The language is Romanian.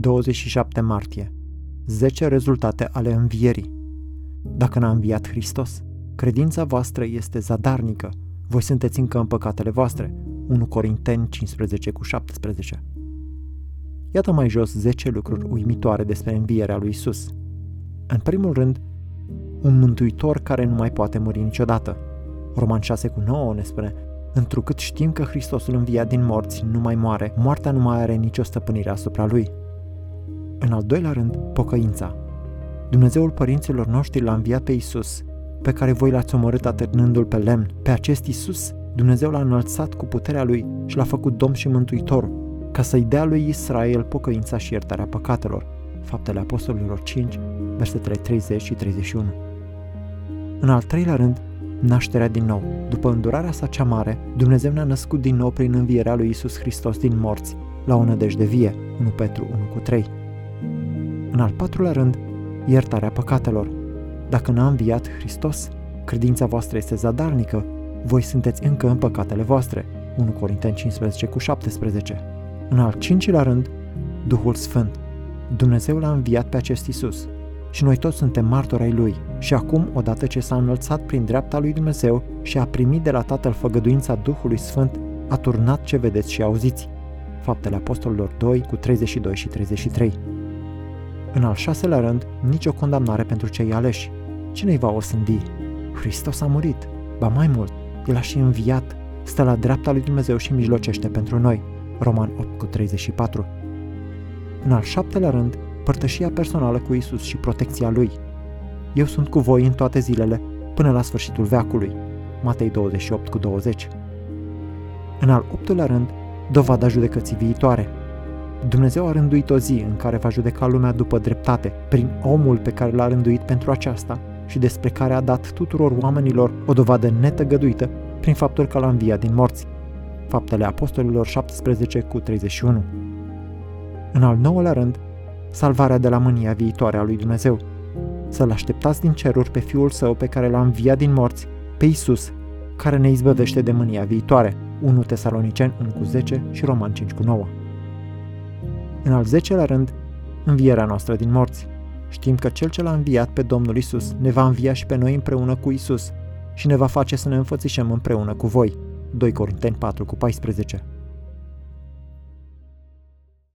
27 martie 10 rezultate ale învierii Dacă n-a înviat Hristos, credința voastră este zadarnică, voi sunteți încă în păcatele voastre. 1 Corinteni 15 cu 17 Iată mai jos 10 lucruri uimitoare despre învierea lui Isus. În primul rând, un mântuitor care nu mai poate muri niciodată. Roman 6 cu 9 ne spune, Întrucât știm că Hristosul înviat din morți nu mai moare, moartea nu mai are nicio stăpânire asupra lui. În al doilea rând, pocăința. Dumnezeul părinților noștri l-a înviat pe Isus, pe care voi l-ați omorât atârnându-l pe lemn. Pe acest Isus, Dumnezeu l-a înălțat cu puterea lui și l-a făcut Domn și Mântuitor, ca să-i dea lui Israel pocăința și iertarea păcatelor. Faptele Apostolilor 5, versetele 30 și 31. În al treilea rând, nașterea din nou. După îndurarea sa cea mare, Dumnezeu ne-a născut din nou prin învierea lui Isus Hristos din morți, la o nădejde vie, 1 Petru 1 cu 3. În al patrulea rând, iertarea păcatelor. Dacă n-a înviat Hristos, credința voastră este zadarnică, voi sunteți încă în păcatele voastre, 1 Corinteni 15 cu 17. În al cincilea rând, Duhul Sfânt. Dumnezeu l-a înviat pe acest Isus, și noi toți suntem martori ai Lui. Și acum, odată ce s-a înălțat prin dreapta lui Dumnezeu și a primit de la Tatăl făgăduința Duhului Sfânt, a turnat ce vedeți și auziți. Faptele Apostolilor 2 cu 32 și 33. În al șaselea rând, nicio condamnare pentru cei aleși. Cine îi va osândi? Hristos a murit. Ba mai mult, El a și înviat, stă la dreapta lui Dumnezeu și mijlocește pentru noi. Roman 8 cu 34. În al șaptelea rând, părtășia personală cu Isus și protecția Lui. Eu sunt cu voi în toate zilele, până la sfârșitul veacului. Matei 28 cu 20. În al optulea rând, dovada judecății viitoare. Dumnezeu a rânduit o zi în care va judeca lumea după dreptate, prin omul pe care l-a rânduit pentru aceasta și despre care a dat tuturor oamenilor o dovadă netăgăduită prin faptul că l-a înviat din morți. Faptele Apostolilor 17 cu 31. În al nouălea rând, salvarea de la mânia viitoare a lui Dumnezeu. Să-L așteptați din ceruri pe Fiul Său pe care l-a înviat din morți, pe Isus, care ne izbăvește de mânia viitoare. 1 Tesaloniceni 1 cu 10 și Roman 5 cu 9. În al zecelea rând, învierea noastră din morți. Știm că Cel ce l-a înviat pe Domnul Isus ne va învia și pe noi împreună cu Isus și ne va face să ne înfățișăm împreună cu voi. 2 Corinteni 4 cu 14